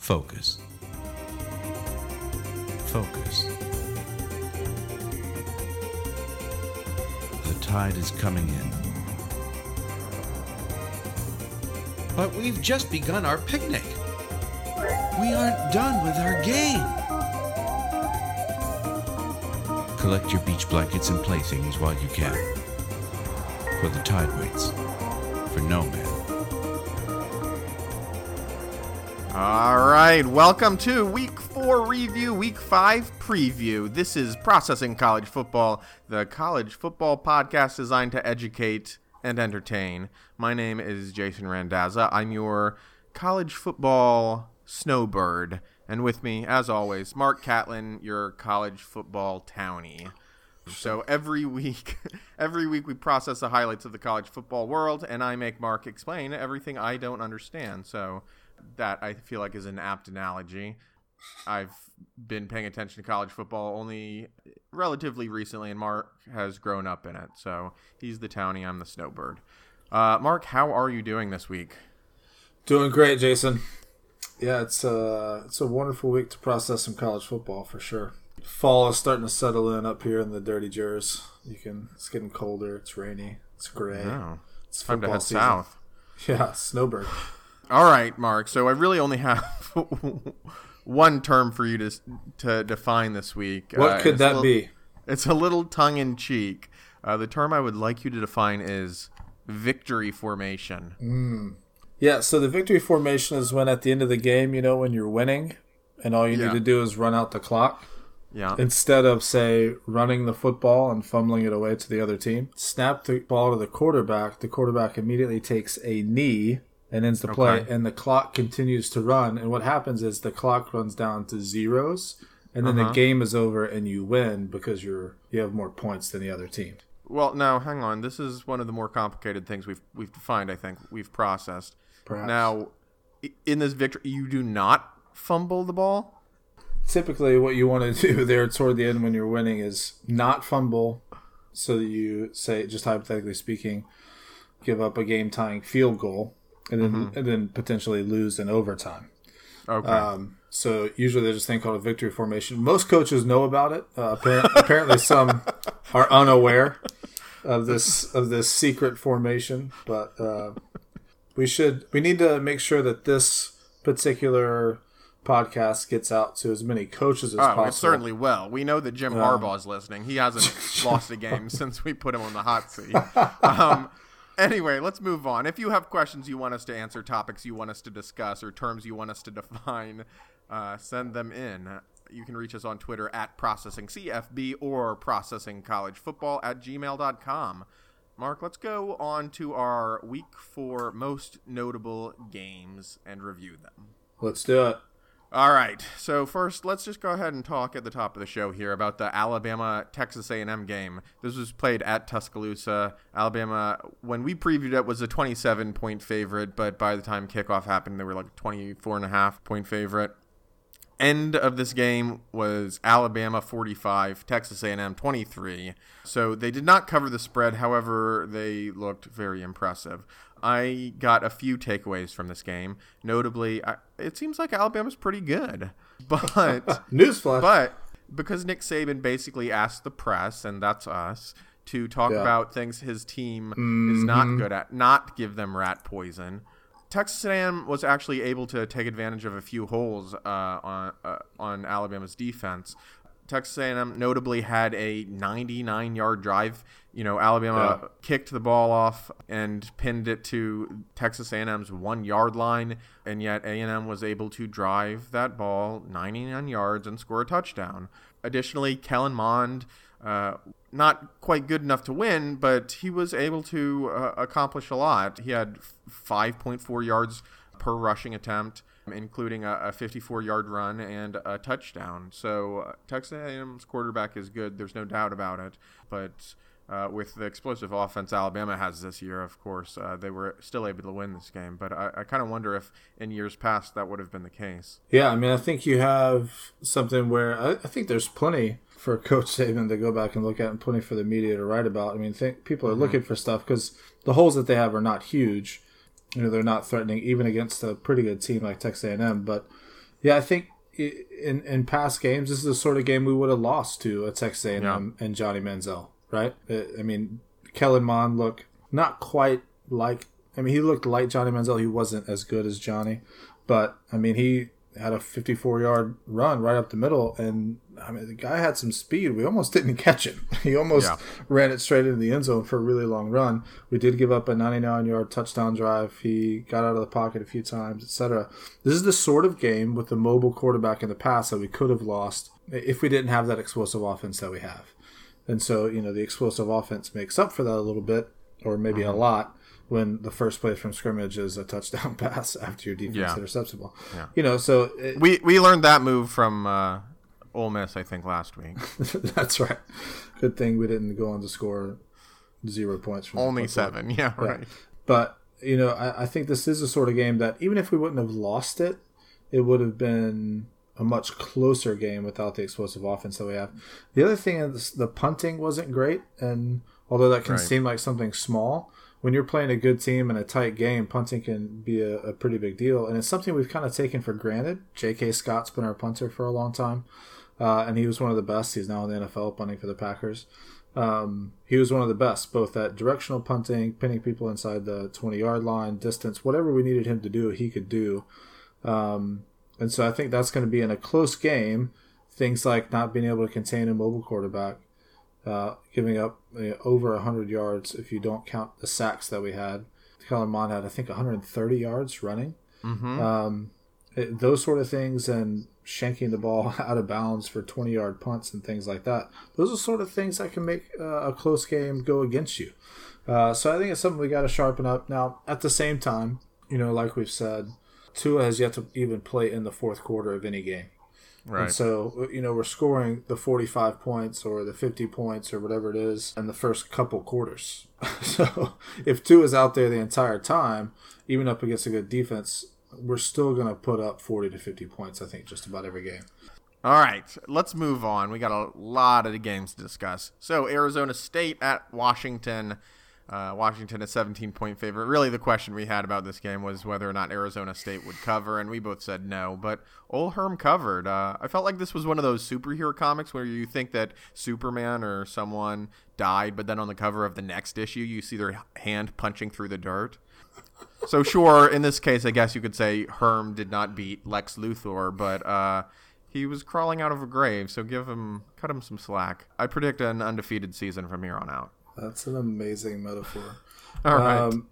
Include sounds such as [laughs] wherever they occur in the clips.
Focus. Focus. The tide is coming in. But we've just begun our picnic. We aren't done with our game. Collect your beach blankets and playthings while you can. For the tide waits for no man. All right, welcome to week four review, week five preview. This is Processing College Football, the college football podcast designed to educate and entertain. My name is Jason Randazza. I'm your college football snowbird. And with me, as always, Mark Catlin, your college football townie. So every week, [laughs] every week we process the highlights of the college football world, and I make Mark explain everything I don't understand. So that I feel like is an apt analogy. I've been paying attention to college football only relatively recently, and Mark has grown up in it. So he's the townie, I'm the snowbird. Uh, Mark, how are you doing this week? Doing great, Jason. Yeah, it's a it's a wonderful week to process some college football for sure. Fall is starting to settle in up here in the dirty Jers. You can it's getting colder. It's rainy. It's gray. Oh, It's time to football head season. south. [laughs] Yeah, snowbird. All right, Mark. So I really only have [laughs] one term for you to to define this week. What Uh, could that little- be? It's a little tongue in cheek. Uh, the term I would like you to define is victory formation. Yeah, so the victory formation is when at the end of the game, you know, when you're winning, and all you Yeah. need to do is run out the clock. Yeah. instead of say running the football and fumbling it away to the other team snap the ball to the quarterback the quarterback immediately takes a knee and ends the play and the clock continues to run and what happens is the clock runs down to zeros and then Uh-huh. the game is over and you win because you're you have more points than the other team Well, now hang on. This is one of the more complicated things we've we've defined. I think we've processed. Perhaps. Now, in this victory, you do not fumble the ball. typically what you want to [laughs] do there toward the end when you're winning is not fumble so that you say just hypothetically speaking give up a game tying field goal and then Mm-hmm. and then potentially lose in overtime Okay. um, so usually there's this thing called a victory formation most coaches know about it uh, appar- [laughs] apparently some are unaware of this of this secret formation but uh, we should we need to make sure that this particular podcast gets out to as many coaches as oh, possible it certainly will. We know that Jim Harbaugh is listening. He hasn't [laughs] lost a game since we put him on the hot seat. [laughs] Um, anyway, let's move on. If you have questions you want us to answer, topics you want us to discuss, or terms you want us to define, uh, send them in. You can reach us on Twitter at processingcfb or processingcollegefootball at gmail.com. Mark, let's go on to our week four most notable games and review them. let's do it All right. So first, let's just go ahead and talk at the top of the show here about the Alabama Texas A&M game. This was played at Tuscaloosa. Alabama, when we previewed it, was a 27 point favorite, but by the time kickoff happened, they were like a 24 and a half point favorite. End of this game was Alabama 45, Texas A&M 23. So they did not cover the spread. However, they looked very impressive. I got a few takeaways from this game. Notably, I, it seems like Alabama's pretty good, [laughs] but [laughs] newsflash but because Nick Saban basically asked the press, and that's us, to talk Yeah. about things his team is not mm-hmm. good at, not give them rat poison. Texas A&M was actually able to take advantage of a few holes uh, on uh, on Alabama's defense. Texas A&M notably had a 99-yard drive. You know, Alabama Yeah. kicked the ball off and pinned it to Texas A&M's one-yard line, and yet A&M was able to drive that ball 99 yards and score a touchdown. Additionally, Kellen Mond, uh, not quite good enough to win, but he was able to uh, accomplish a lot. He had 5.4 yards per rushing attempt, including a, a 54-yard run and a touchdown. So uh, Texas A&M's quarterback is good. There's no doubt about it. But uh, with the explosive offense Alabama has this year, of course, uh, they were still able to win this game. But I, I kind of wonder if in years past that would have been the case. Yeah, I mean, I think you have something where I, I think there's plenty for Coach [laughs] Saban to go back and look at, and plenty for the media to write about. I mean, think people are mm-hmm. looking for stuff because the holes that they have are not huge. You know, they're not threatening even against a pretty good team like Texas A&M. But Yeah, I think in in past games, this is the sort of game we would have lost to a Texas A&M yeah. and Johnny Manziel, right? Uh, I mean, Kellen Mond looked not quite like. I mean, he looked like Johnny Manziel. He wasn't as good as Johnny, but I mean, he had a 54 yard run right up the middle, and I mean, the guy had some speed. We almost [laughs] didn't catch him. He almost yeah. ran it straight into the end zone for a really long run. We did give up a 99 yard touchdown drive. He got out of the pocket a few times, etc. This is the sort of game with the mobile quarterback in the past that we could have lost if we didn't have that explosive offense that we have. And so, you know, the explosive offense makes up for that a little bit, or maybe mm-hmm. a lot when the first play from scrimmage is a touchdown [laughs] pass after your defense yeah. intercepts the ball. Yeah. You know, so it, we we learned that move from uh, Ole Miss, I think, last week. [laughs] That's right. Good thing we didn't go on to score zero points from only seven. [laughs] Yeah, right. But you know, I, I think this is a sort of game that even if we wouldn't have lost it, it would have been a much closer game without the explosive offense that we have. The other thing is the punting wasn't great, and although that can right. seem like something small, when you're playing a good team in a tight game, punting can be a, a, pretty big deal, and it's something we've kind of taken for granted. J.K. Scott's been our punter for a long time, uh, and he was one of the best. He's now in the NFL punting for the Packers. Um, he was one of the best, both at directional punting, pinning people inside the 20 yard line, distance, whatever we needed him to do, he could do. Um, and so I think that's going to be in a close game. Things like not being able to contain a mobile quarterback uh, giving up you know, over 100 yards if you don't count the sacks that we had. Kellen Mond had, I think, 130 yards running. Mm-hmm. Um, it, those sort of things and shanking the ball [laughs] out of bounds for 20 yard punts and things like that. Those are sort of things that can make uh, a close game go against you. Uh, so I think it's something we got to sharpen up. Now, at the same time, you know, like we've said, Tua has yet to even play in the fourth quarter of any game. Right. And so, you know, we're scoring the 45 points or the 50 points or whatever it is in the first couple quarters. [laughs] so, if Tua is out there the entire time, even up against a good defense, we're still going to put up 40 to 50 points, I think, just about every game. All right, let's move on. We got a lot of the games to discuss. So, Arizona State at Washington. Uh, Washington a 17 point favorite. Really, the question we had about this game was whether or not Arizona State would cover, and we both said no. But Ole Herm covered. Uh, I felt like this was one of those superhero comics where you think that Superman or someone died, but then on the cover of the next issue, you see their hand punching through the dirt. So, sure, in this case, I guess you could say Herm did not beat Lex Luthor, but. Uh, he was crawling out of a grave, so give him cut him some slack. I predict an undefeated season from here on out. That's an amazing metaphor. All right. Um,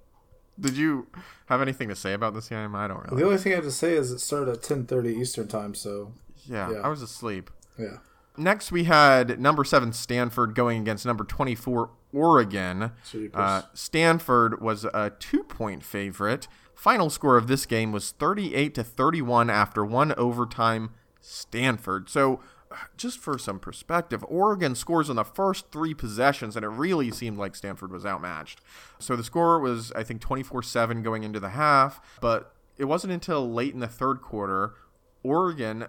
Did you have anything to say about this game? I don't really. The only thing I have to say is it started at ten thirty Eastern time, so yeah, yeah, I was asleep. Yeah. Next, we had number seven Stanford going against number twenty four Oregon. Uh, Stanford was a two point favorite. Final score of this game was thirty eight to thirty one after one overtime. Stanford. So just for some perspective, Oregon scores on the first three possessions, and it really seemed like Stanford was outmatched. So the score was, I think, 24 7 going into the half, but it wasn't until late in the third quarter. Oregon,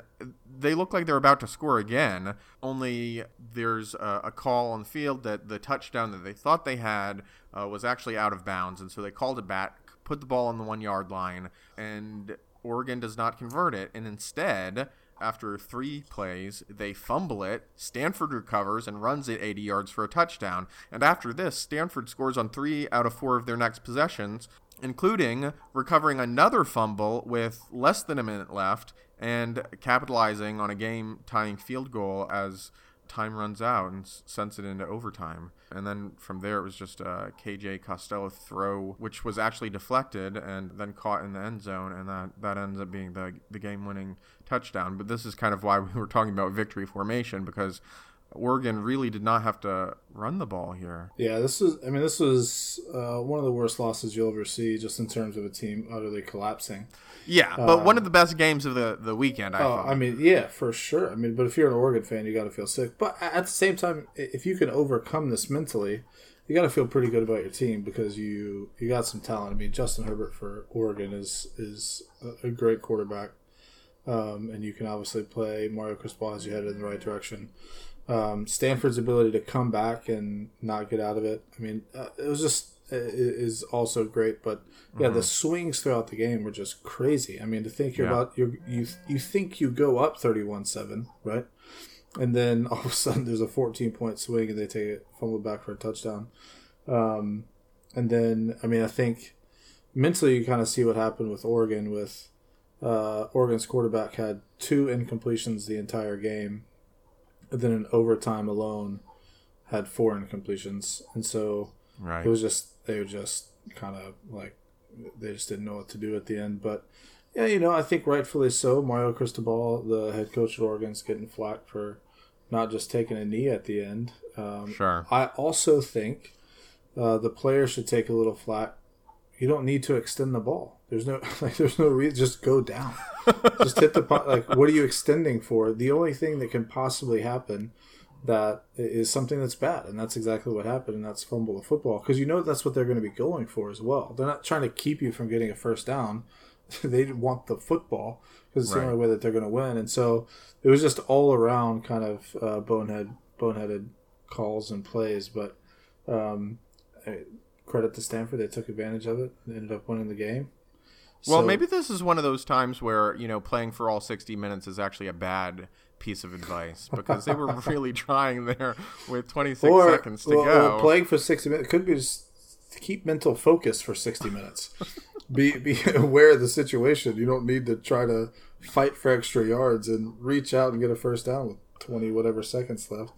they look like they're about to score again, only there's a, a call on the field that the touchdown that they thought they had uh, was actually out of bounds, and so they called it back, put the ball on the one yard line, and Oregon does not convert it, and instead, after three plays, they fumble it. Stanford recovers and runs it 80 yards for a touchdown. And after this, Stanford scores on three out of four of their next possessions, including recovering another fumble with less than a minute left and capitalizing on a game tying field goal as time runs out and sends it into overtime. And then from there, it was just a KJ Costello throw, which was actually deflected and then caught in the end zone, and that, that ends up being the, the game winning touchdown. But this is kind of why we were talking about victory formation because Oregon really did not have to run the ball here. Yeah, this was. I mean, this was uh, one of the worst losses you'll ever see, just in terms of a team utterly collapsing. Yeah, but one of the best games of the, the weekend. I, oh, I mean, yeah, for sure. I mean, but if you're an Oregon fan, you got to feel sick. But at the same time, if you can overcome this mentally, you got to feel pretty good about your team because you you got some talent. I mean, Justin Herbert for Oregon is is a great quarterback, um, and you can obviously play Mario Cristobal as you head in the right direction. Um, Stanford's ability to come back and not get out of it. I mean, uh, it was just i- is also great, but yeah, Mm-hmm. the swings throughout the game were just crazy. I mean, to think you're Yeah. about you you you think you go up thirty one seven, right? And then [laughs] all of a sudden there's a fourteen point swing and they take it fumble back for a touchdown. Um, and then I mean, I think mentally you kind of see what happened with Oregon. With uh, Oregon's quarterback had two incompletions the entire game, and then in overtime alone had four incompletions, and so Right. it was just they were just kind of like they just didn't know what to do at the end. But yeah, you know, I think rightfully so. Mario Cristobal, the head coach at Oregon, is getting flack for not just taking a knee at the end. Um, Sure. I also think uh, the player should take a little flack. You don't need to extend the ball. There's no [laughs] like. There's no reason. Just go down. just hit the po- [laughs] like. What are you extending for? The only thing that can possibly happen that is something that's bad, and that's exactly what happened, and that's fumble the football because you know that's what they're going to be going for as well. They're not trying to keep you from getting a first down. [laughs] they want the football because it's the only way that they're going to win, and so it was just all around kind of uh, bonehead boneheaded calls and plays, but um, I- credit to Stanford, they took advantage of it and ended up winning the game. Well, So- maybe this is one of those times where you know playing for all sixty minutes is actually a bad piece of advice [laughs] because they were really trying there with twenty six or, seconds to go. or playing for sixty minutes could be just keep mental focus for sixty minutes. [laughs] be be aware of the situation. You don't need to try to fight for extra yards and reach out and get a first down with twenty whatever seconds left.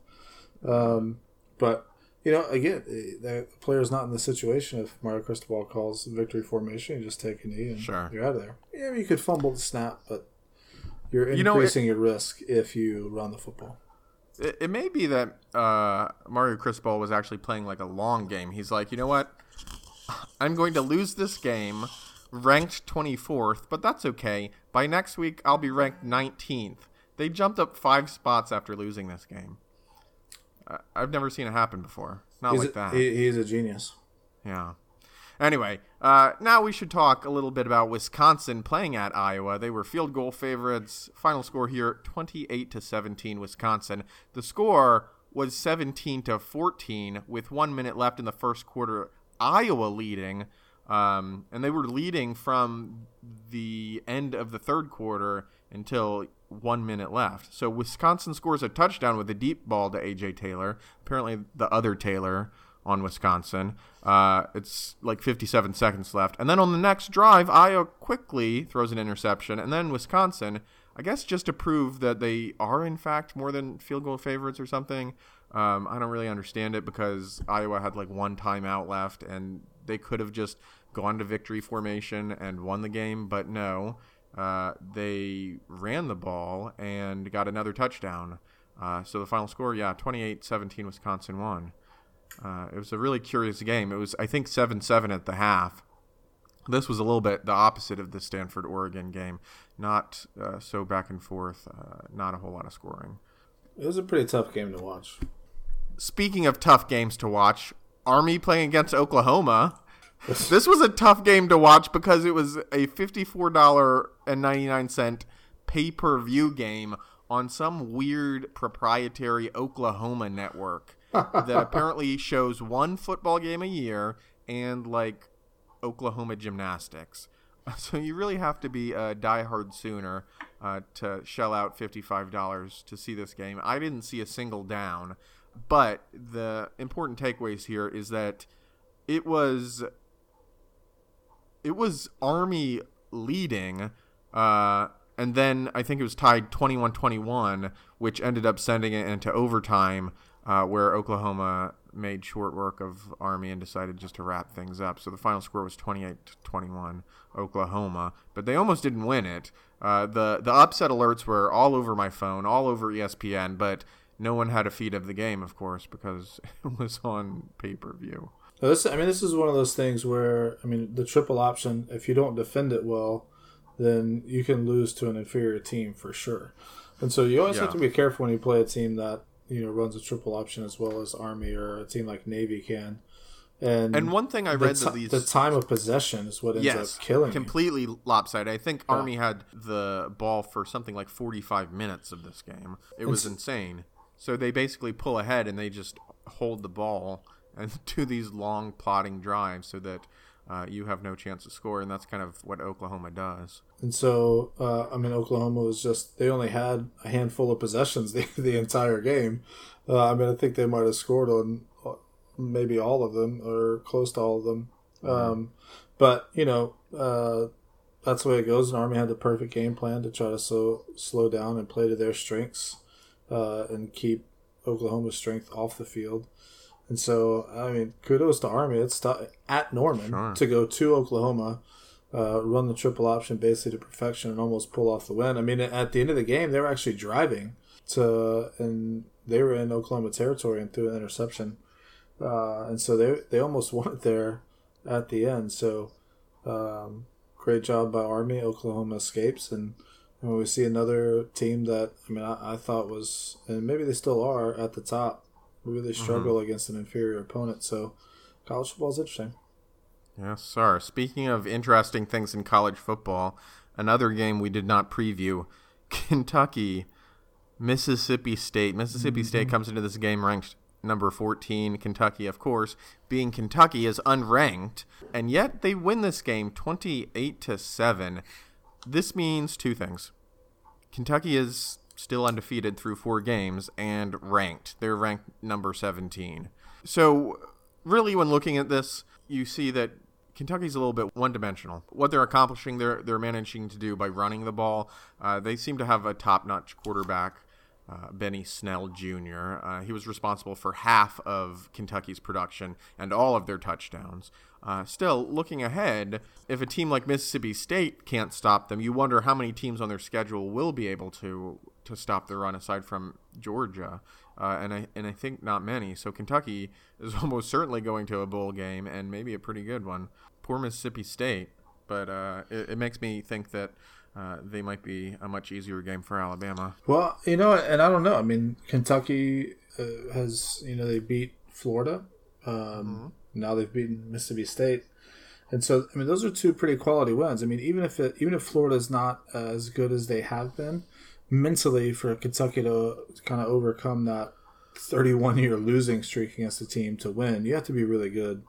Um, but you know, again, eh, the player's not in the situation if Mario Cristobal calls victory formation. You just take a knee and Sure. you're out of there. Yeah, you could fumble the snap, but you're You know, it- increasing your risk if you run the football. It, it may be that uh, Mario Cristobal was actually playing like a long game. He's like, you know what? I'm going to lose this game, ranked 24th, but that's okay. By next week, I'll be ranked 19th. They jumped up five spots after losing this game. I I've never seen it happen before. Not He's, like a, that. he, he's a genius. Yeah. Anyway, uh, now we should talk a little bit about Wisconsin playing at Iowa. They were field goal favorites. Final score here: twenty-eight to seventeen, Wisconsin. The score was seventeen to fourteen with one minute left in the first quarter. Iowa leading, um, and they were leading from the end of the third quarter until one minute left. So Wisconsin scores a touchdown with a deep ball to AJ Taylor. Apparently, the other Taylor on Wisconsin. Uh, it's like 57 seconds left. And then on the next drive, Iowa quickly throws an interception. And then Wisconsin, I guess just to prove that they are, in fact, more than field goal favorites or something. Um, I don't really understand it because Iowa had like one timeout left and they could have just gone to victory formation and won the game. But no, uh, they ran the ball and got another touchdown. Uh, so the final score, yeah, 28 17, Wisconsin won. Uh, it was a really curious game. It was, I think, 7 7 at the half. This was a little bit the opposite of the Stanford Oregon game. Not uh, so back and forth, uh, not a whole lot of scoring. It was a pretty tough game to watch. Speaking of tough games to watch, Army playing against Oklahoma. [laughs] this was a tough game to watch because it was a $54.99 pay per view game on some weird proprietary Oklahoma network [laughs] that apparently shows one football game a year and like Oklahoma gymnastics. [laughs] So you really have to be a diehard Sooner uh, to shell out $55 to see this game. I didn't see a single down, but the important takeaways here is that it was it was Army leading, uh, and then I think it was tied 21-21, which ended up sending it into overtime, uh, where Oklahoma made short work of Army and decided just to wrap things up. So the final score was 28-21, Oklahoma, but they almost didn't win it. Uh, the the upset alerts were all over my phone, all over ESPN, but no one had a feed of the game, of course, because [laughs] it was on pay per view. Now, This, I mean, this is one of those things where, I mean, the triple option, if you don't defend it well, then you can lose to an inferior team for sure. And so you always have to be careful when you play a team that, you know, runs a triple option as well as Army or a team like Navy can. And, And one thing I read these the time of possession is what ends yes, up killing you. completely lopsided. I think Army had the ball for something like 45 minutes of this game. It was insane. So they basically pull ahead and they just hold the ball and [laughs] do these long plotting drives so that uh, you have no chance to score, and that's kind of what Oklahoma does. And so, uh, I mean, Oklahoma was just, they only had a handful of possessions [laughs] the, the entire game. Uh, I mean, I think they might have scored on uh, maybe all of them or close to all of them. Um, but, you know, uh, that's the way it goes. And Army had the perfect game plan to try to slow, slow down and play to their strengths uh, and keep Oklahoma's strength off the field. And so, I mean, kudos to Army. It's at Norman Sure. to go to Oklahoma, uh, run the triple option basically to perfection, and almost pull off the win. I mean, at the end of the game, they were actually driving to, and they were in Oklahoma territory and threw an interception, uh, and so they they almost [laughs] won it there at the end. So, um, great job by Army. Oklahoma escapes, and when we see another team that I mean, I, I thought was, and maybe they still are at the top, really mm-hmm. struggle against an inferior opponent. So, college football is interesting. Yes, sir. Speaking of interesting things in college football, another game we did not preview [laughs] Kentucky, Mississippi State. Mississippi State mm-hmm. comes into this game ranked number 14. Kentucky, of course, being Kentucky, is unranked, and yet they win this game 28 to 7. This means two things. Kentucky is still undefeated through four games and ranked. They're ranked number 17. So, really, when looking at this, you see that Kentucky's a little bit one-dimensional. What they're accomplishing, they're they're managing to do by running the ball. Uh, they seem to have a top-notch quarterback, uh, Benny Snell Jr. Uh, he was responsible for half of Kentucky's production and all of their touchdowns. Uh, still, looking ahead, if a team like Mississippi State can't stop them, you wonder how many teams on their schedule will be able to to stop the run aside from Georgia. Uh, and I and I think not many. So Kentucky is [laughs] almost certainly going to a bowl game and maybe a pretty good one. Poor Mississippi State, but uh, it, it makes me think that uh, they might be a much easier game for Alabama. Well, you know, and I don't know. I mean, Kentucky uh, has, you know, they beat Florida. Um, Now they've beaten Mississippi State, and so I mean, those are two pretty quality wins. I mean, even if it, even if Florida's not as good as they have been, mentally for Kentucky to kind of overcome that 31 year losing streak against a team to win, you have to be really good.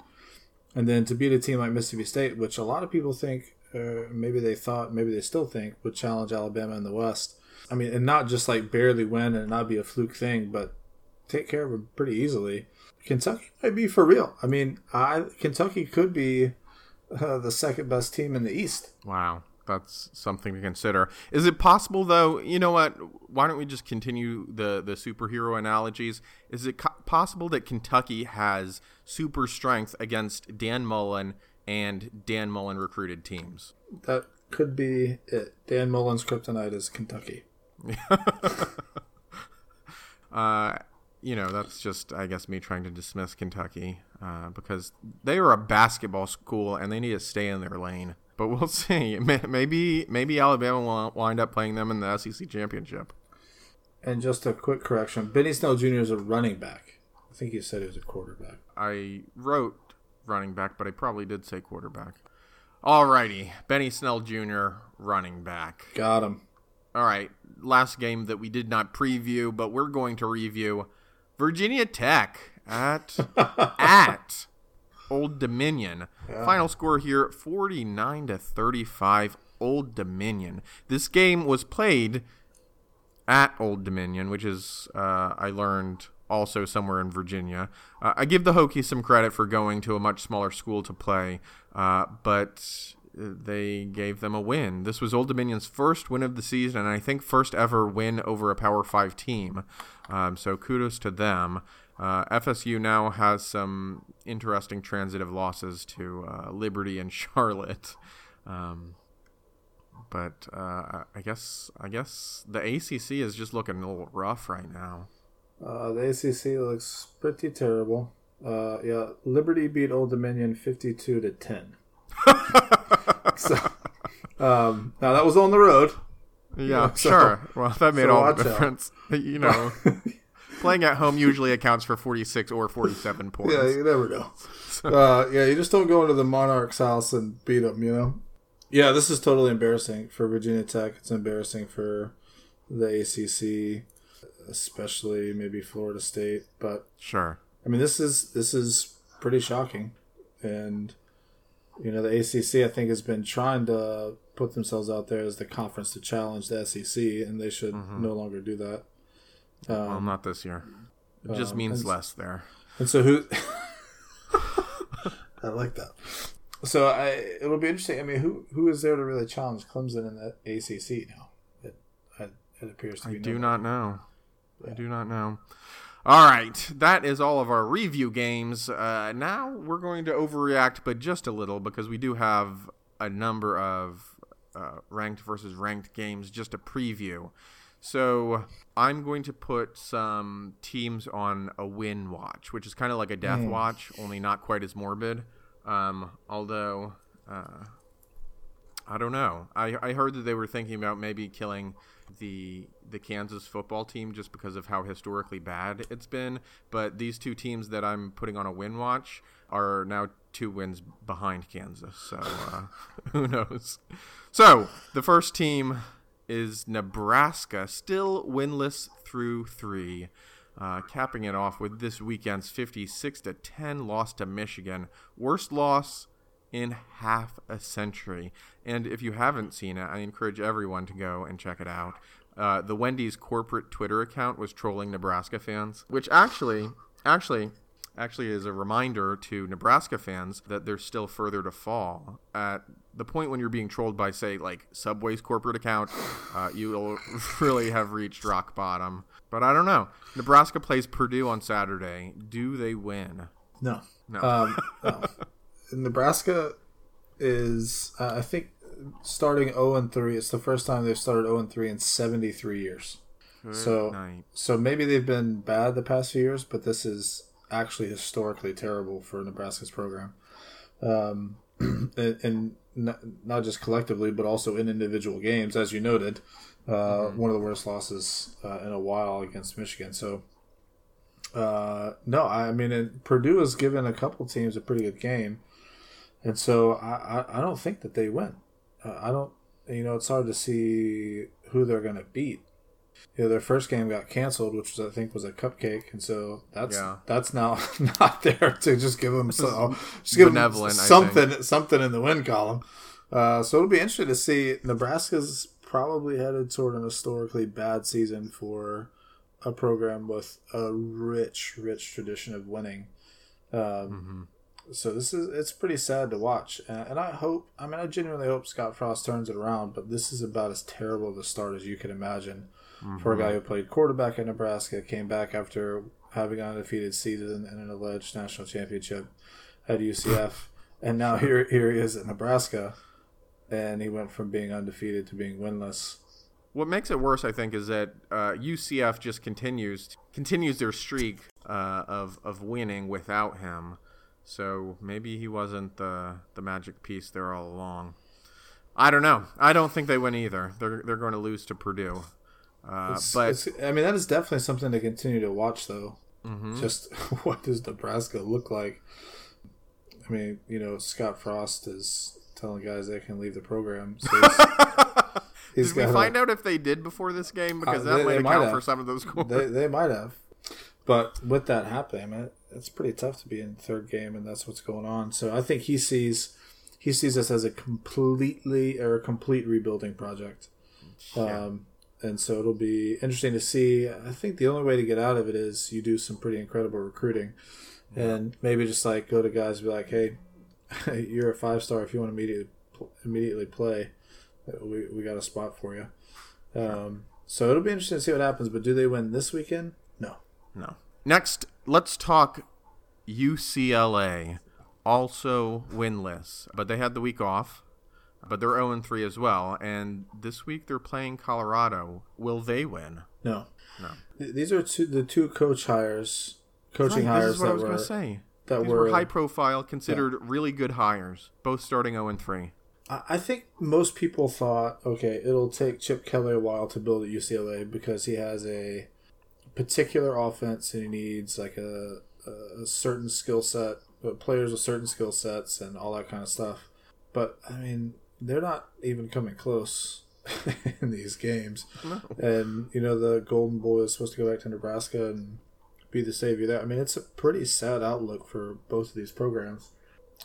And then to beat a team like Mississippi State, which a lot of people think, uh, maybe they thought, maybe they still think, would challenge Alabama in the West. I mean, and not just like barely win and not be a fluke thing, but take care of them pretty easily. Kentucky might be for real. I mean, I Kentucky could be uh, the second best team in the East. Wow, that's something to consider. Is it possible though? You know what? Why don't we just continue the the superhero analogies? Is it co- possible that Kentucky has super strength against Dan Mullen and Dan Mullen recruited teams? That could be it. Dan Mullen's kryptonite is Kentucky. [laughs] Uh, you know, that's just, I guess, me trying to dismiss Kentucky uh, because they are a basketball school and they need to stay in their lane. But we'll [laughs] see. Maybe, maybe Alabama will wind up playing them in the SEC championship. And just a quick correction: Benny Snell Jr. is a running back. I think you said he was a quarterback. I wrote running back, but I probably did say quarterback. Alrighty, Benny Snell Jr. running back. Got him. All right, last game that we did not preview, but we're going to review Virginia Tech at [laughs] at Old Dominion. Final score here 49 to 35 Old Dominion. This game was played at Old Dominion, which is uh, I learned also somewhere in Virginia. Uh, I give the Hokies some credit for going to a much smaller school to play, uh, but they gave them a win. This was Old Dominion's first win of the season, and I think first ever win over a Power Five team. Um, so kudos to them. Uh, FSU now has some interesting transitive losses to uh, Liberty and [laughs] Charlotte. Um, but uh, I guess I guess the ACC is just looking a little rough right now. Uh, the ACC looks pretty terrible. Uh, yeah, Liberty beat Old Dominion fifty-two to ten. [laughs] so, um, now that was on the road. Yeah, so- sure. Well, that made so all the out. difference. [laughs] You know, playing at home usually accounts for forty-six or forty-seven [laughs] points. Yeah, you never know. uh, yeah, you just don't go into the Monarch's house and beat them, you know? Yeah, this is totally embarrassing for Virginia Tech. It's embarrassing for the ACC, especially maybe Florida State. But Sure. I mean, this is this is pretty shocking. And you know, the ACC I think has been trying to put themselves out there as the conference to challenge the SEC, and they should Mm-hmm. no longer do that. Well, not this year. It just um, means and- less there. And so who? [laughs] I like that. So I, it'll be interesting. I mean, who who is there to really challenge Clemson in the ACC now? It it, it appears to be. I be. do nobody. not know. I do not know. All right, that is all of our review games. Uh, now we're going to overreact, but just a little, because we do have a number of uh, ranked versus ranked games just a preview. So I'm going to put some teams on a win watch, which is kind of like a death watch, only not quite as morbid. Um, although uh, I don't know. I, I heard that they were thinking about maybe killing the the Kansas football team just because of how historically bad it's been. But these two teams that I'm putting on a win watch are now two wins behind Kansas. So uh, [laughs] who knows? So the first team is Nebraska, still winless through three. Uh, capping it off with this weekend's 56 to 10 loss to Michigan. Worst loss in half a century. And if you haven't seen it, I encourage everyone to go and check it out. Uh, the Wendy's corporate Twitter account was trolling Nebraska fans, which actually, actually, actually is a reminder to Nebraska fans that there's still further to fall. At the point when you're being trolled by, say, like Subway's corporate account, uh, you'll [laughs] really have reached rock bottom. But I don't know. Nebraska plays Purdue on Saturday. Do they win? No. No. Um, no. Nebraska is, uh, I think, starting 0 and 3. It's the first time they've started 0 and 3 in 73 years. So, night. so maybe they've been bad the past few years, but this is actually historically terrible for Nebraska's program. Um, [clears throat] and, and not, not just collectively, but also in individual games, as you noted. Uh, One of the worst losses uh, in a while against Michigan. So, uh, no, I mean, and Purdue has given a couple teams a pretty good game, and so I, I, I don't think that they win. Uh, I don't, you know, it's hard to see who they're going to beat. You know, their first game got canceled, which was I think was a cupcake, and so that's Yeah. that's now [laughs] not there to just give them so, just give them something something in the win column. Uh, so it'll be interesting to see. Nebraska's probably headed toward an historically bad season for a program with a rich, rich tradition of winning. Um, So this is it's pretty sad to watch, and, and I hope. I mean, I genuinely hope Scott Frost turns it around. But this is about as terrible of a start as you can imagine for a guy who played quarterback at Nebraska, came back after having an undefeated season and an alleged national championship at UCF, and now here here he is at Nebraska, and he went from being undefeated to being winless. What makes it worse, I think, is that uh, UCF just continues continues their streak uh, of of winning without him. So maybe he wasn't the the magic piece there all along. I don't know. I don't think they win either. They're they're going to lose to Purdue. Uh, It's- but it's, I mean, that is definitely something to continue to watch, though. Just [laughs] what does Nebraska look like? I mean, you know, Scott Frost is telling guys they can leave the program. So he's, [laughs] he's did we find out if they did before this game? Because Uh, that they- might account have. for some of those scores. They, they might have, but with that happening, I mean, it's pretty tough to be in third game, and that's what's going on. So I think he sees he sees this as a completely or a complete rebuilding project. Um, and so it'll be interesting to see. I think the only way to get out of it is you do some pretty incredible recruiting, and maybe just like go to guys and be like, "Hey, [laughs] you're a five star. If you want to immediately immediately play, we we got a spot for you." Um, so it'll be interesting to see what happens. But do they win this weekend? No. No. Next, let's talk UCLA. Also winless, but they had the week off. But they're 0 and 3 as well. And this week they're playing Colorado. Will they win? No. No. These are two, the two coach hires, coaching Right, hires this is what I that was were going to say. that These were. were high profile, considered really good hires. Both starting 0 and 3. I I think most people thought, okay, it'll take Chip Kelly a while to build at UCLA because he has a particular offense and he needs like a, a certain skill set, but players with certain skill sets and all that kind of stuff. But I mean, they're not even coming close [laughs] in these games. And you know, the Golden Boy is supposed to go back to Nebraska and be the savior there. I mean, it's a pretty sad outlook for both of these programs.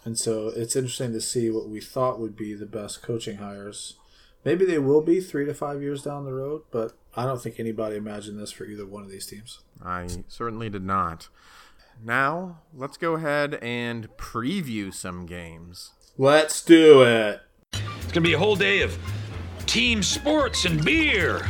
And so it's interesting to see what we thought would be the best coaching hires. Maybe they will be three to five years down the road, but I don't think anybody imagined this for either one of these teams. I certainly did not. Now, let's go ahead and preview some games. Let's do it. It's to be a whole day of team sports and beer.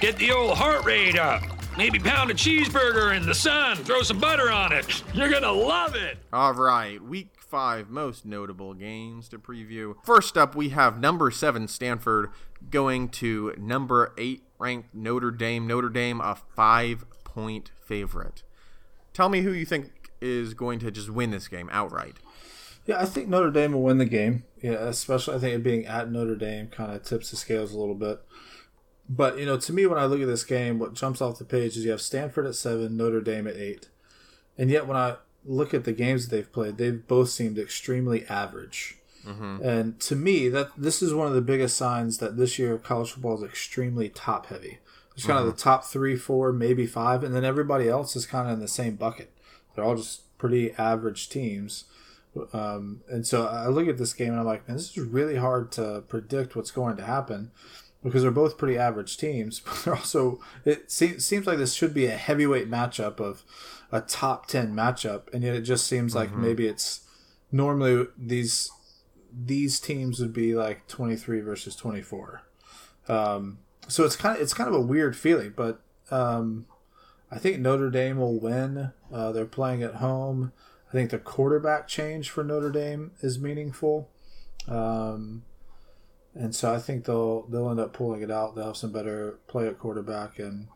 Get the old heart rate up. Maybe pound a cheeseburger in the sun, throw some butter on it. You're to love it. All right, week five most notable games to preview. First up, we have number seven Stanford going to number eight ranked Notre Dame. Notre Dame, a five point favorite. Tell me who you think is going to just win this game outright. Yeah, I think Notre Dame will win the game. Yeah, especially I think it being at Notre Dame kind of tips the scales a little bit. But you know, to me, when I look at this game, what jumps off the page is you have Stanford at seven, Notre Dame at eight, and yet when I look at the games that they've played, they've both seemed extremely average. Mm-hmm. And to me, that this is one of the biggest signs that this year college football is extremely top heavy. It's kind mm-hmm. of the top three, four, maybe five, and then everybody else is kind of in the same bucket. They're all just pretty average teams. Um, and so I look at this game and I'm like, man, this is really hard to predict what's going to happen because they're both pretty average teams. [laughs] But they're also it seems seems like this should be a heavyweight matchup of a top ten matchup, and yet it just seems like mm-hmm. maybe it's normally these these teams would be like twenty three versus twenty four. Um, so it's kind of it's kind of a weird feeling, but um, I think Notre Dame will win. Uh, they're playing at home. I think the quarterback change for Notre Dame is meaningful, um, and so I think they'll they'll end up pulling it out. They'll have some better play at quarterback, and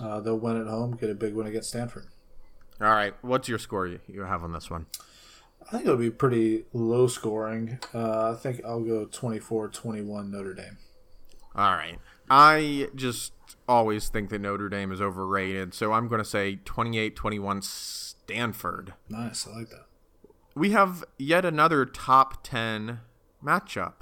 uh, they'll win at home, get a big win against Stanford. All right, what's your score you, have on this one? I think it'll be pretty low scoring. Uh, I think I'll go 24-21 Notre Dame. All right. I just always think that Notre Dame is overrated, so I'm going to say 28-21 Stanford. Nice, I like that. We have yet another top 10 matchup.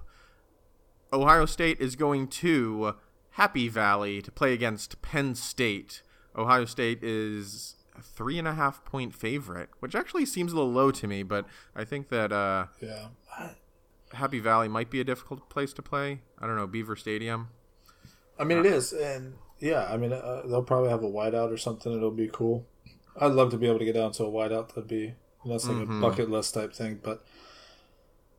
Ohio State is going to Happy Valley to play against Penn State. Ohio State is a three and a half point favorite, which actually seems a little low to me, but I think that uh, yeah, Happy Valley might be a difficult place to play. I don't know Beaver Stadium. I mean, it is, and yeah, I mean, uh, they'll probably have a whiteout or something. It'll be cool. I'd love to be able to get down to a whiteout. That'd be that's like mm-hmm. a bucket list type thing. But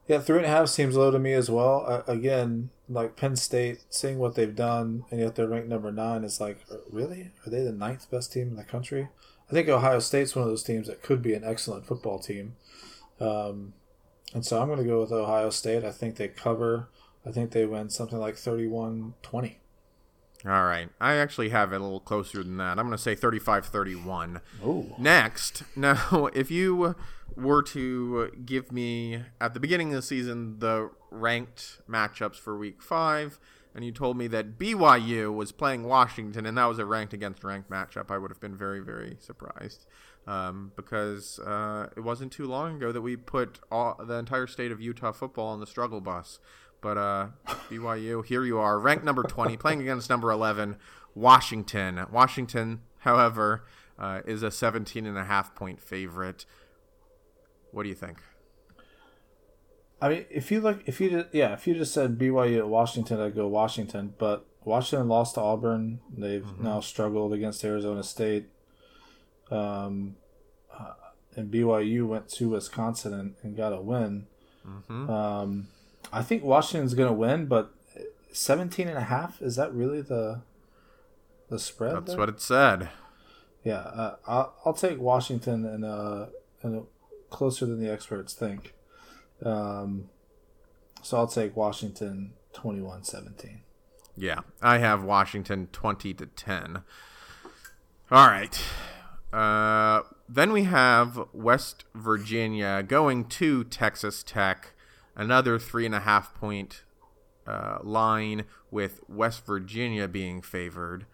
yeah, three and a half seems low to me as well. Uh, again, like Penn State, seeing what they've done, and yet they're ranked number nine. It's like, really? Are they the ninth best team in the country? I think Ohio State's one of those teams that could be an excellent football team. Um, and so I'm going to go with Ohio State. I think they cover. I think they win something like 31 20. All right. I actually have it a little closer than that. I'm going to say 35 31. Next, [laughs] now, if you were to give me at the beginning of the season the ranked matchups for week five, and you told me that BYU was playing Washington and that was a ranked against ranked matchup, I would have been very, very surprised. Um, because uh, it wasn't too long ago that we put all, the entire state of Utah football on the struggle bus. But uh, BYU, here you are, ranked number 20, playing against number 11, Washington. Washington, however, uh, is a 17 and a half point favorite. What do you think? I mean, if you look, if you just, yeah, if you just said BYU at Washington, I'd go Washington. But Washington lost to Auburn. They've mm-hmm. now struggled against Arizona State. Um, uh, and BYU went to Wisconsin and, and got a win. Mm-hmm. Um, I think Washington's going to win, but 17 and a half is that really the the spread? That's there? what it said. Yeah, uh, I'll, I'll take Washington and uh and closer than the experts think. Um, so I'll take Washington 21-17. Yeah, I have Washington 20 to 10. All right. Uh, then we have West Virginia going to Texas Tech another three and a half point uh, line with West Virginia being favored.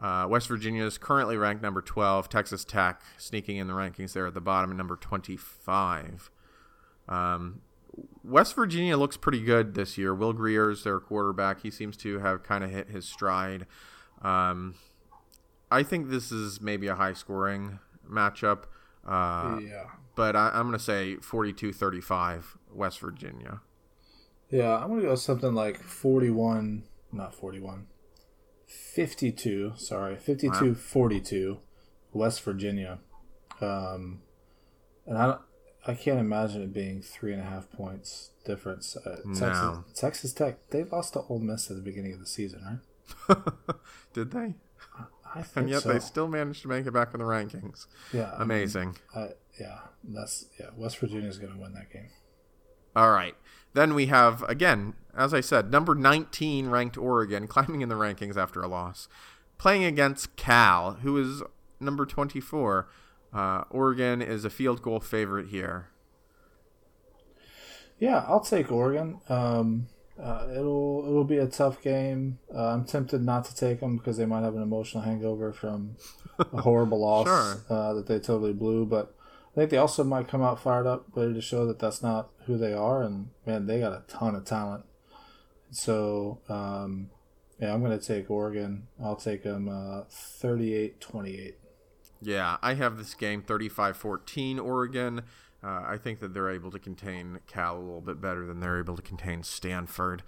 Uh, West Virginia is currently ranked number 12. Texas Tech sneaking in the rankings there at the bottom at number 25. Um, West Virginia looks pretty good this year. Will Grier's their quarterback. He seems to have kind of hit his stride. Um, I think this is maybe a high scoring matchup. Uh, yeah. But I, I'm going to say 42 35 West Virginia. Yeah, I'm going to go something like 41, not 41, 52, sorry, 52 42 West Virginia. Um, and I, I can't imagine it being three and a half points difference. Uh, Texas, No. Texas Tech, they lost to Ole Miss at the beginning of the season, right? [laughs] Did they? And yet so. they still managed to make it back in the rankings. yeah, I mean, Amazing. Yeah, that's yeah. West Virginia's going to win that game. All right. Then we have, again, as I said, number 19 ranked Oregon [laughs] climbing in the rankings after a loss, playing against Cal, who is number 24. Uh, Oregon is a field goal favorite here. Yeah, I'll take Oregon. Um, uh, it'll it'll be a tough game. Uh, I'm tempted not to take them because they might have an emotional hangover from a horrible [laughs] loss Sure. uh, that they totally blew. But I think they also might come out fired up, ready to show that that's not who they are. And man, they got a ton of talent. So um, yeah, I'm going to take Oregon. I'll take them uh, 38-28. Yeah, I have this game 35 14 Oregon. Uh, I think that they're able to contain Cal a little bit better than they're able to contain Stanford.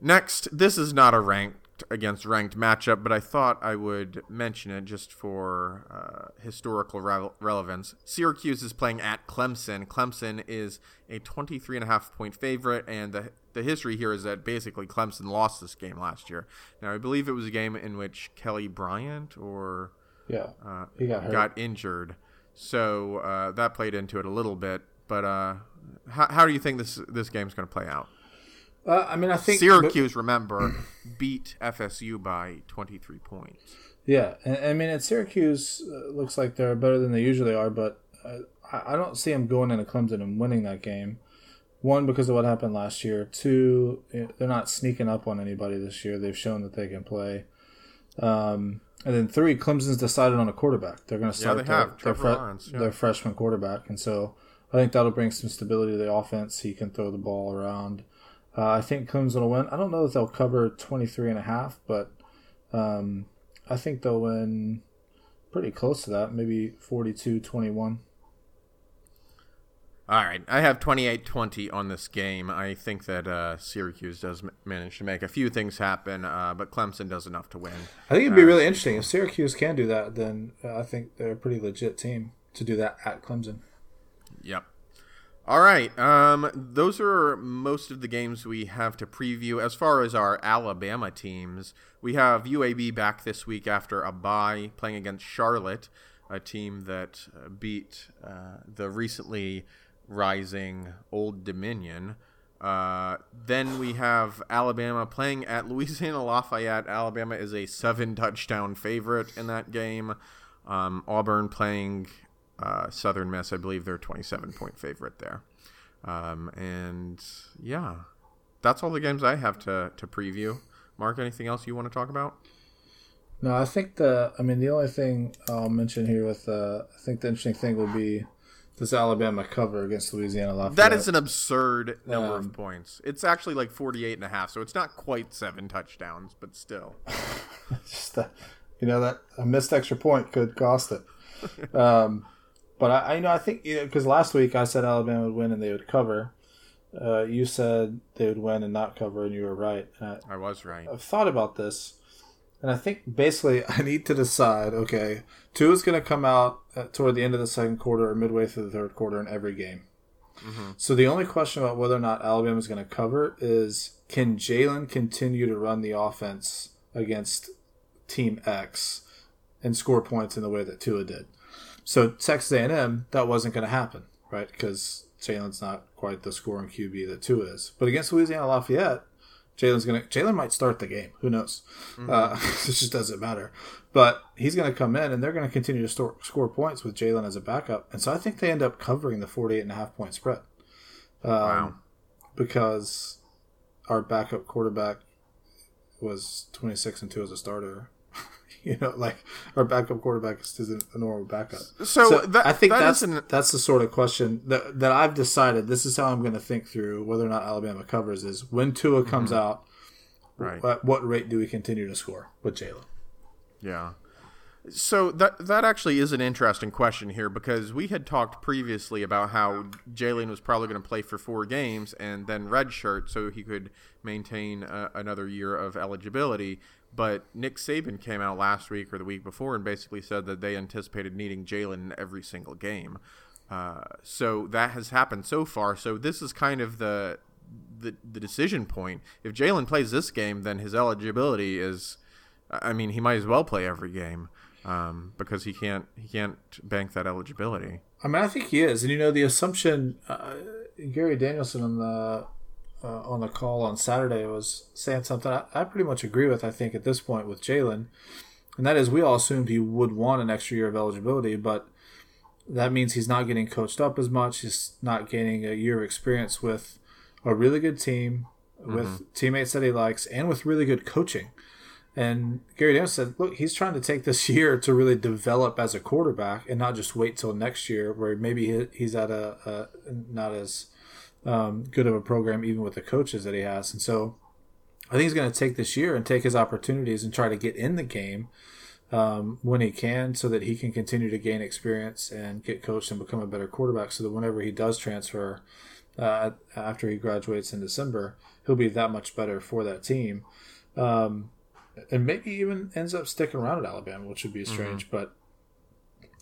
Next, this is not a ranked against ranked matchup, but I thought I would mention it just for uh, historical rele- relevance. Syracuse is playing at Clemson. Clemson is a 23 and a half point favorite, and the the history here is that basically Clemson lost this game last year. Now, I believe it was a game in which Kelly Bryant or Yeah, uh, he got got injured, so uh, that played into it a little bit. But uh, how, how do you think this this game's going to play out? uh, I mean, I think Syracuse, remember, [clears throat] beat FSU by 23 points. Yeah, and, I mean, at Syracuse, uh, looks like they're better than they usually are, but uh, I, I don't see them going into Clemson and winning that game. One, because of what happened last year. Two, eh, they're not sneaking up on anybody this year. They've shown that they can play. Um, and then three, Clemson's decided on a quarterback. They're going to start they their, their, fre- Lawrence, yeah. their freshman quarterback, and so I think that'll bring some stability to the offense. He can throw the ball around. Uh, I think Clemson will win. I don't know if they'll cover 23 and a half, but um, I think they'll win pretty close to that, maybe 42-21. All right, I have 28-20 on this game. I think that uh, Syracuse does m- manage to make a few things happen, uh, but Clemson does enough to win. I think it'd be really interesting if Syracuse can do that. Then uh, I think they're a pretty legit team to do that at Clemson. Yep. All right. Um, those are most of the games we have to preview. As far as our Alabama teams, we have UAB back this week after a bye, playing against Charlotte, a team that uh, beat uh, the recently rising Old Dominion. Uh, then we have Alabama playing at Louisiana Lafayette. Alabama is a seven touchdown favorite in that game. Um, Auburn playing uh, Southern Miss. I believe they're 27 point favorite there. Um, and yeah, that's all the games I have to, to preview. Mark, anything else you want to talk about? No, I think the. I mean, the only thing I'll mention here with, uh, I think the interesting thing will be this Alabama cover against Louisiana Lafayette. That is an absurd number Um, of points. It's actually like 48 and a half, so it's not quite seven touchdowns, but still. [laughs] just that, you know that a missed extra point could cost it. [laughs] um, but I, I, you know, I think because last week I said Alabama would win and they would cover. Uh, you said they would win and not cover, and you were right. I, I was right. I've thought about this, and I think basically [laughs] I need to decide. Okay, Tua is going to come out at, toward the end of the second quarter or midway through the third quarter in every game. Mm-hmm. So the only question about whether or not Alabama is going to cover is can Jalen continue to run the offense against Team X and score points in the way that Tua did? So Texas A&M, that wasn't going to happen, right? Because Jalen's not quite the scoring QB that Tua is. But against Louisiana Lafayette, Jalen's gonna Jalen might start the game. Who knows? Uh, [laughs] it just doesn't matter. But he's gonna come in, and they're gonna continue to store, score points with Jalen as a backup. And so I think they end up covering the 48 and a half point spread Um, wow. because our backup quarterback was 26 and two as a starter. [laughs] you know, like our backup quarterback isn't a normal backup. So that- I think that that's isn't- that's the sort of question that that I've decided. This is how I'm going to think through whether or not Alabama covers is when Tua comes out. Right. At what rate do we continue to score with Jalen? Yeah. So that that actually is an interesting question here because we had talked previously about how Jalen was probably going to play for four games and then redshirt so he could maintain uh, another year of eligibility. But Nick Saban came out last week or the week before and basically said that they anticipated needing Jalen in every single game. Uh, so that has happened so far. So this is kind of the the, the decision point. If Jalen plays this game, then his eligibility is. I mean, he might as well play every game um, because he can't he can't bank that eligibility. I mean, I think he is, and you know, the assumption uh, Gary Danielson on the uh, on the call on Saturday was saying something I, I pretty much agree with. I think at this point with Jalen, and that is we all assumed he would want an extra year of eligibility, but that means he's not getting coached up as much. He's not gaining a year of experience with a really good team, with mm-hmm. teammates that he likes, and with really good coaching. And Gary Danielson said, look, he's trying to take this [laughs] year to really develop as a quarterback and not just wait till next year where maybe he's at a, a not as um, good of a program even with the coaches that he has. And so I think he's going to take this year and take his opportunities and try to get in the game um, when he can so that he can continue to gain experience and get coached and become a better quarterback so that whenever he does transfer uh, after he graduates in December, he'll be that much better for that team. Um, and maybe even ends up sticking around at Alabama, which would be mm-hmm. strange. Mm-hmm. But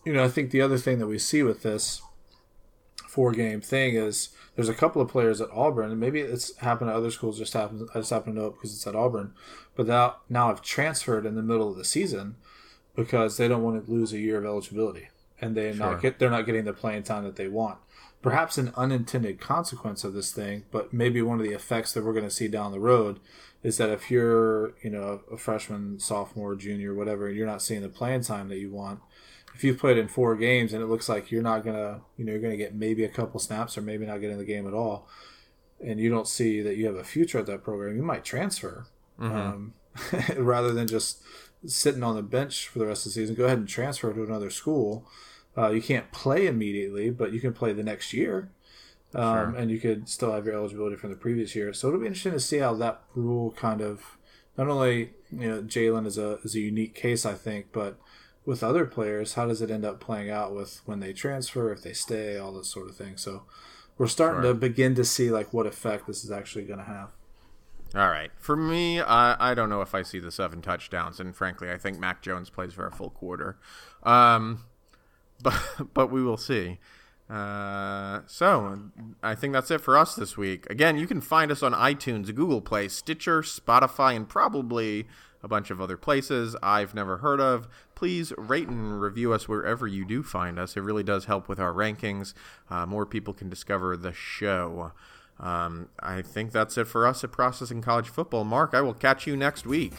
you know, I think the other thing that we see with this four game thing is there's a couple of players at Auburn, and maybe it's happened at other schools. Just happens, I just happen to know it because it's at Auburn. But now, now I've transferred in the middle of the season because they don't want to lose a year of eligibility, and they sure. not get they're not getting the playing time that they want. Perhaps an unintended consequence of this thing, but maybe one of the effects that we're going to see down the road is that if you're, you know, a freshman, sophomore, junior, whatever, and you're not seeing the playing time that you want. If you've played in four games and it looks like you're not gonna, you know, you're gonna get maybe a couple snaps or maybe not get in the game at all, and you don't see that you have a future at that program, you might transfer mm-hmm. um, [laughs] rather than just sitting on the bench for the rest of the season. Go ahead and transfer to another school. Uh, you can't play immediately, but you can play the next year um, sure. and you could still have your eligibility from the previous year. So it'll be interesting to see how that rule kind of not only you know Jalen is a is a unique case, I think, but with other players, how does it end up playing out with when they transfer, if they stay, all this sort of thing. So we're starting sure. to begin to see like what effect this is actually going to have. All right. For me, I, I don't know if I see the seven touchdowns, and frankly, I think Mac Jones plays for a full quarter. Um, [laughs] but but we will see. Uh, so I think that's it for us this week. Again, you can find us on iTunes, Google Play, Stitcher, Spotify, and probably a bunch of other places I've never heard of. Please rate and review us wherever you do find us. It really does help with our rankings. Uh, more people can discover the show. Um, I think that's it for us at Processing College Football. Mark, I will catch you next week.